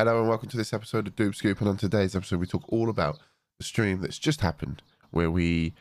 Hello and welcome to this episode of Doom Scoop. And on today's episode, we talk all about the stream that's just happened, where we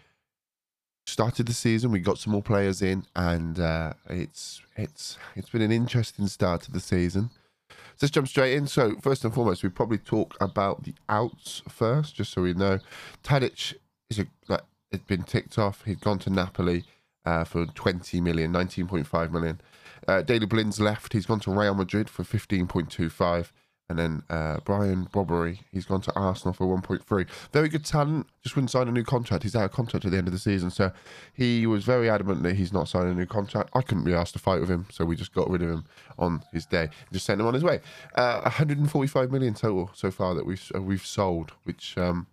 started the season, we got some more players in, and uh, it's it's it's been an interesting start to the season. So let's jump straight in. So first and foremost, we probably talk about the outs first, just so we know. Tadic is a like had been ticked off. He'd gone to Napoli uh, for 20 million, 19.5 million. Uh, Blind's left. He's gone to Real Madrid for 15.25. And then uh, Brian Brobbey, he's gone to Arsenal for 1.3. Very good talent, just wouldn't sign a new contract. He's out of contract at the end of the season. So he was very adamant that he's not signing a new contract. I couldn't be asked to fight with him. So we just got rid of him on his day just sent him on his way. Uh, 145 million total so far that we've, uh, we've sold, which um,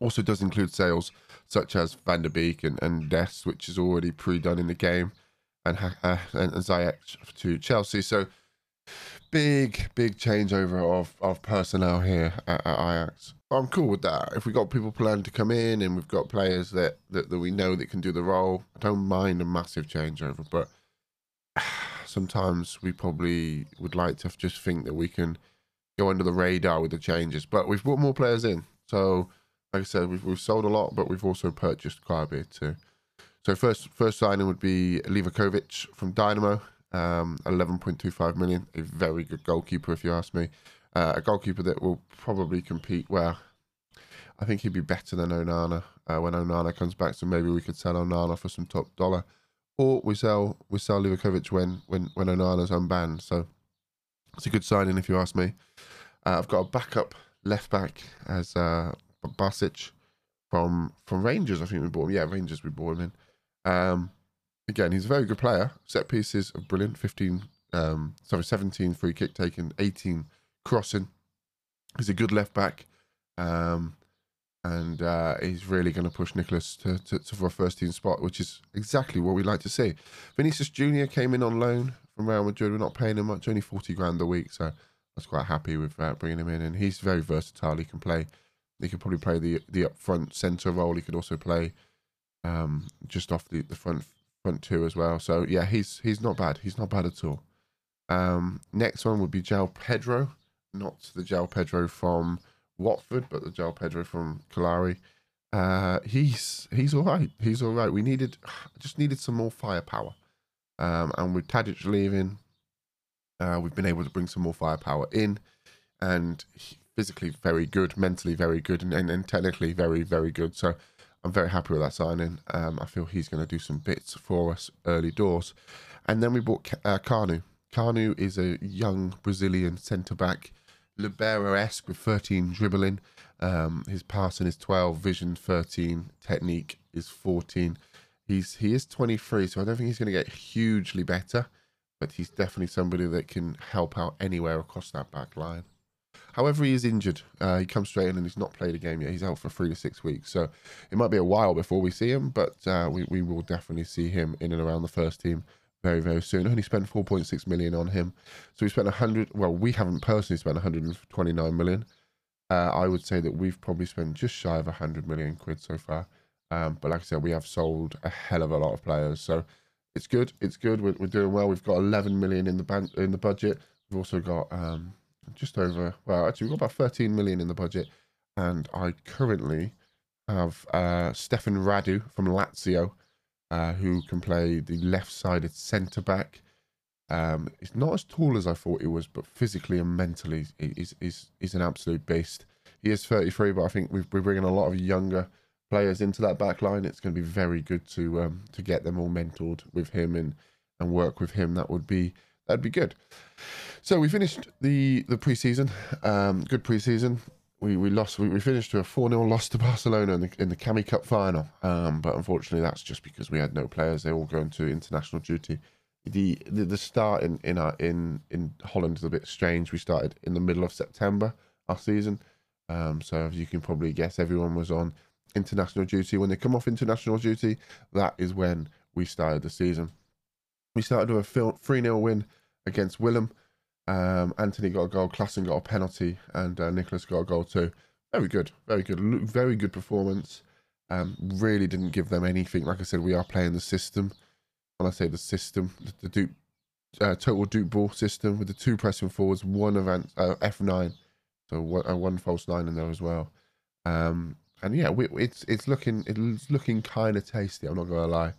also does include sales such as Van der Beek and, and Dest, which is already pre done in the game, and, uh, and, and Ziyech to Chelsea. So big, big changeover of, of personnel here at, at Ajax. I'm cool with that. If we got people planned to come in and we've got players that, that, that we know that can do the role, I don't mind a massive changeover. But sometimes we probably would like to just think that we can go under the radar with the changes. But we've brought more players in. So, like I said, we've, we've sold a lot, but we've also purchased quite a bit too. So first first signing would be Livakovic from Dinamo um, 11.25 million. A very good goalkeeper, if you ask me. Uh, a goalkeeper that will probably compete well. I think he'd be better than Onana uh, when Onana comes back. So maybe we could sell Onana for some top dollar, or we sell we sell Livakovic when when when Onana's unbanned. So it's a good signing, if you ask me. Uh, I've got a backup left back as uh, Barisic from from Rangers. I think we bought him. Yeah, Rangers we bought him in. Um, again, he's a very good player. Set pieces are brilliant. 15, um, sorry, 17 free kick taken, 18 crossing. He's a good left back. Um, and uh, he's really going to push Nicholas to, to, to, for a first team spot, which is exactly what we like to see. Vinicius Junior came in on loan from Real Madrid. We're not paying him much, only forty grand a week, so I was quite happy with uh, bringing him in. And he's very versatile. He can play. He could probably play the the up front centre role. He could also play um, just off the, the front front two as well. So yeah, he's he's not bad. He's not bad at all. Um, next one would be João Pedro, not the João Pedro from Watford, but the João Pedro from Cagliari. Uh, he's he's all right. He's all right. We needed just needed some more firepower. Um, and with Tadic leaving, uh, we've been able to bring some more firepower in, and physically very good, mentally very good, and, and, and technically very very good. So I'm very happy with that signing. Um, I feel he's going to do some bits for us early doors. And then we bought uh, Kanu. Is a young Brazilian centre back, libero esque with 13 dribbling. Um, his passing is 12, vision 13, technique is 14. He's he is 23, so I don't think he's going to get hugely better, but he's definitely somebody that can help out anywhere across that back line. However, he is injured. Uh, he comes straight in and he's not played a game yet. He's out for three to six weeks. So it might be a while before we see him, but uh, we, we will definitely see him in and around the first team very, very soon. only spent 4.6 million on him. So we spent 100, well, we haven't personally spent 129 million. Uh, I would say that we've probably spent just shy of 100 million quid so far. Um, but like I said, we have sold a hell of a lot of players. So it's good. It's good. We're, we're doing well. We've got 11 million in the ban- in the budget. We've also got um, just over, well, actually, we've got about 13 million in the budget. And I currently have uh, Stefan Radu from Lazio, uh, who can play the left sided centre back. Um, he's not as tall as I thought he was, but physically and mentally, he's, he's, he's an absolute beast. He is 33, but I think we are bringing a lot of younger players into that back line. It's going to be very good to um, to get them all mentored with him and, and work with him. That would be that'd be good. So we finished the the preseason. Um, good preseason. We we lost. We, we finished to a four 0 loss to Barcelona in the in the Cammy Cup final. Um, but unfortunately, that's just because we had no players. They all going to international duty. The the, the start in in our, in in Holland is a bit strange. We started in the middle of September our season. Um, so as you can probably guess, everyone was on international duty. When they come off international duty, that is when we started the season. We started with a 3 0 win against Willem. Um, Antony got a goal, Klaassen got a penalty, and uh, Nicholas got a goal too. Very good, very good, very good performance. Um, really didn't give them anything. Like I said, we are playing the system. When I say the system, the, the uh, total Duke ball system with the two pressing forwards, one event uh, F9, so one, uh, one false nine in there as well. Um, and yeah, we, it's it's looking it's looking kind of tasty. I'm not gonna lie.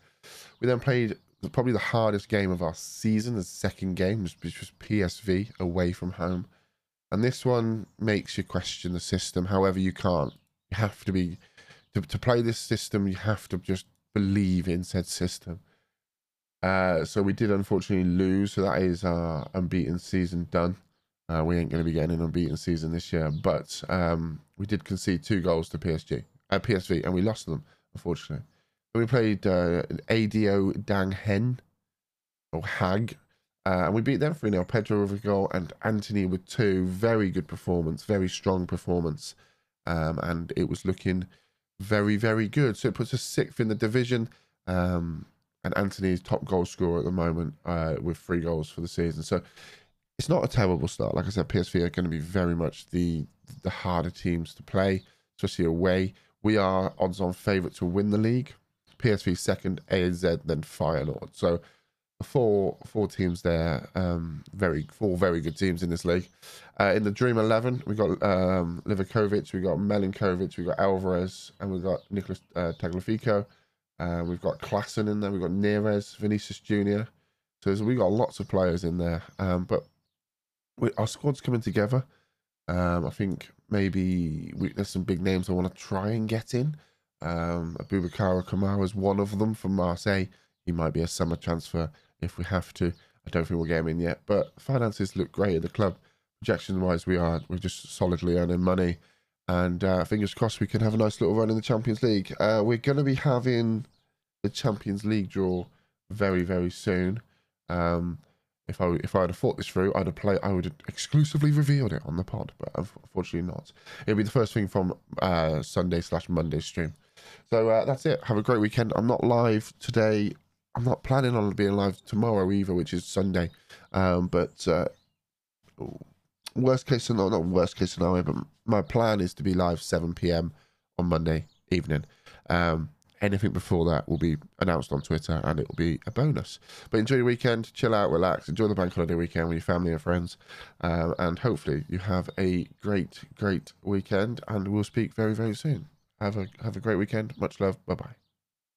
We then played probably the hardest game of our season, the second game, which was PSV away from home. And this one makes you question the system. However, you can't. You have to be to, to play this system. You have to just believe in said system. Uh, so we did unfortunately lose. So that is our unbeaten season done. Uh, we ain't going to be getting an unbeaten season this year, but um, we did concede two goals to PSG, uh, PSV, and we lost them unfortunately. We played uh, ADO Dang Hen or Hag, uh, and we beat them 3 0. Pedro with a goal and Antony with two. Very good performance, very strong performance. Um, and it was looking very, very good. So it puts us sixth in the division. Um, and Antony's top goal scorer at the moment uh, with three goals for the season. So it's not a terrible start. Like I said, PSV are going to be very much the the harder teams to play, especially away. We are odds on favourite to win the league. PSV second, ANZ, then Feyenoord. So four four teams there. Um, very four very good teams in this league. Uh, in the Dream Eleven, we got um, Livakovic, we got Milinkovic, we got Alvarez, and we got Nicolas uh. Uh, we've got Klaassen in there. We've got Neres, Vinicius Junior. So we've got lots of players in there. Um, but we, our squad's coming together. Um, I think maybe we, there's some big names I want to try and get in. Um, Aboubakar Kamara is one of them from Marseille. He might be a summer transfer if we have to. I don't think we'll get him in yet, but finances look great at the club. Projection wise, we are we're just solidly earning money, and uh, fingers crossed we can have a nice little run in the Champions League. Uh, we're going to be having the Champions League draw very very soon. Um, if I if I had thought this through, I'd have played. I would have exclusively revealed it on the pod, but unfortunately not. It'll be the first thing from uh, Sunday slash Monday stream. So uh, that's it. Have a great weekend. I'm not live today. I'm not planning on being live tomorrow either, which is Sunday. Um, but uh, worst case scenario, not worst case scenario, but my plan is to be live 7 p.m. on Monday evening. Um, anything before that will be announced on Twitter and it will be a bonus. But enjoy your weekend, chill out, relax, enjoy the bank holiday weekend with your family and friends. Um, and hopefully you have a great, great weekend and we'll speak very, very soon. Have a have a great weekend. Much love. Bye bye.